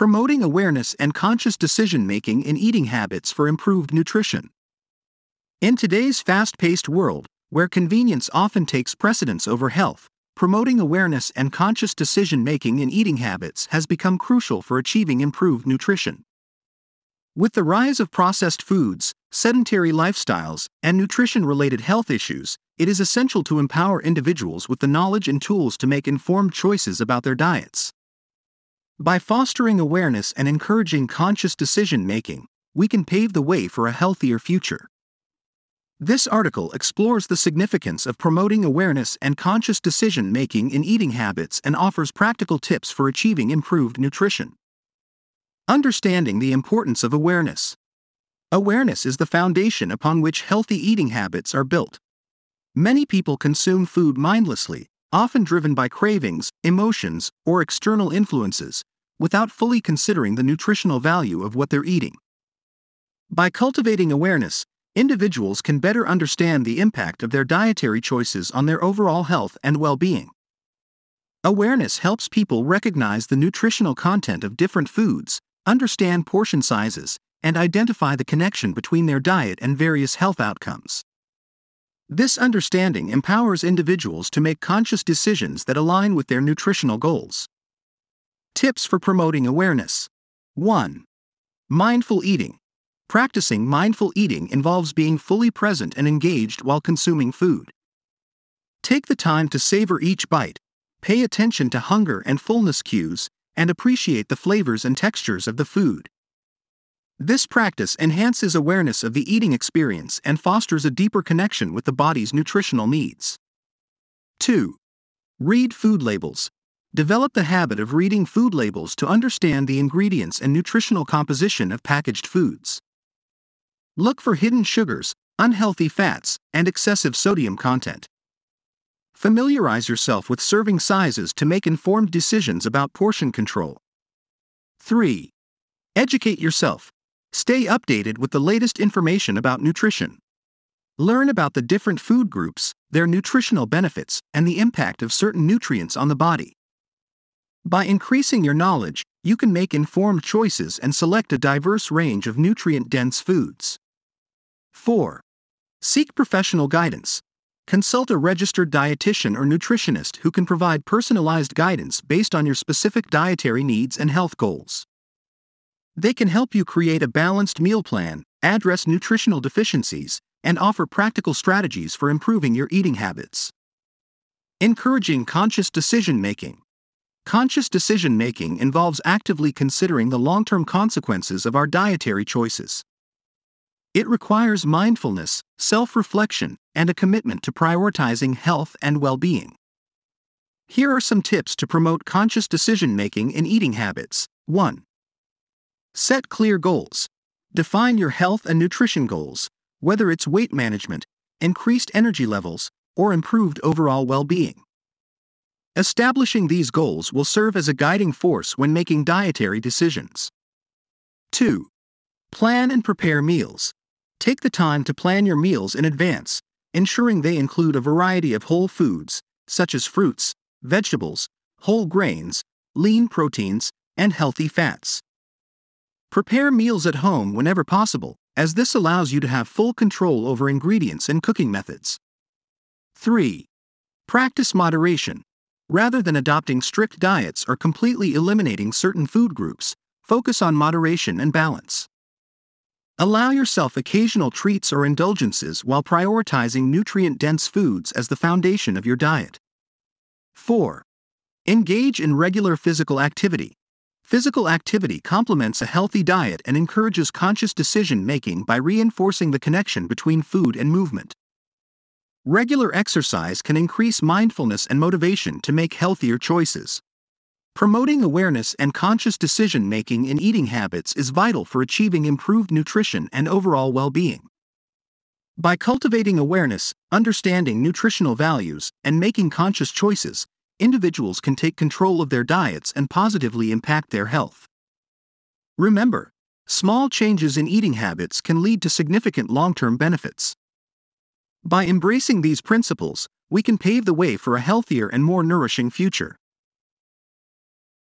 Promoting awareness and conscious decision making in eating habits for improved nutrition. In today's fast paced world, where convenience often takes precedence over health, promoting awareness and conscious decision making in eating habits has become crucial for achieving improved nutrition. With the rise of processed foods, sedentary lifestyles, and nutrition related health issues, it is essential to empower individuals with the knowledge and tools to make informed choices about their diets. By fostering awareness and encouraging conscious decision making, we can pave the way for a healthier future. This article explores the significance of promoting awareness and conscious decision making in eating habits and offers practical tips for achieving improved nutrition. Understanding the importance of awareness. Awareness is the foundation upon which healthy eating habits are built. Many people consume food mindlessly, often driven by cravings, emotions, or external influences, without fully considering the nutritional value of what they're eating. By cultivating awareness, individuals can better understand the impact of their dietary choices on their overall health and well being. Awareness helps people recognize the nutritional content of different foods, understand portion sizes, and identify the connection between their diet and various health outcomes. This understanding empowers individuals to make conscious decisions that align with their nutritional goals. Tips for promoting awareness 1. Mindful eating. Practicing mindful eating involves being fully present and engaged while consuming food. Take the time to savor each bite, pay attention to hunger and fullness cues, and appreciate the flavors and textures of the food. This practice enhances awareness of the eating experience and fosters a deeper connection with the body's nutritional needs. 2. Read food labels. Develop the habit of reading food labels to understand the ingredients and nutritional composition of packaged foods. Look for hidden sugars, unhealthy fats, and excessive sodium content. Familiarize yourself with serving sizes to make informed decisions about portion control. 3. Educate yourself. Stay updated with the latest information about nutrition. Learn about the different food groups, their nutritional benefits, and the impact of certain nutrients on the body. By increasing your knowledge, you can make informed choices and select a diverse range of nutrient dense foods. 4. Seek professional guidance. Consult a registered dietitian or nutritionist who can provide personalized guidance based on your specific dietary needs and health goals. They can help you create a balanced meal plan, address nutritional deficiencies, and offer practical strategies for improving your eating habits. Encouraging conscious decision making. Conscious decision making involves actively considering the long term consequences of our dietary choices. It requires mindfulness, self reflection, and a commitment to prioritizing health and well being. Here are some tips to promote conscious decision making in eating habits. 1. Set clear goals. Define your health and nutrition goals, whether it's weight management, increased energy levels, or improved overall well being. Establishing these goals will serve as a guiding force when making dietary decisions. 2. Plan and prepare meals. Take the time to plan your meals in advance, ensuring they include a variety of whole foods, such as fruits, vegetables, whole grains, lean proteins, and healthy fats. Prepare meals at home whenever possible, as this allows you to have full control over ingredients and cooking methods. 3. Practice moderation. Rather than adopting strict diets or completely eliminating certain food groups, focus on moderation and balance. Allow yourself occasional treats or indulgences while prioritizing nutrient dense foods as the foundation of your diet. 4. Engage in regular physical activity. Physical activity complements a healthy diet and encourages conscious decision making by reinforcing the connection between food and movement. Regular exercise can increase mindfulness and motivation to make healthier choices. Promoting awareness and conscious decision making in eating habits is vital for achieving improved nutrition and overall well being. By cultivating awareness, understanding nutritional values, and making conscious choices, individuals can take control of their diets and positively impact their health. Remember, small changes in eating habits can lead to significant long term benefits. By embracing these principles, we can pave the way for a healthier and more nourishing future.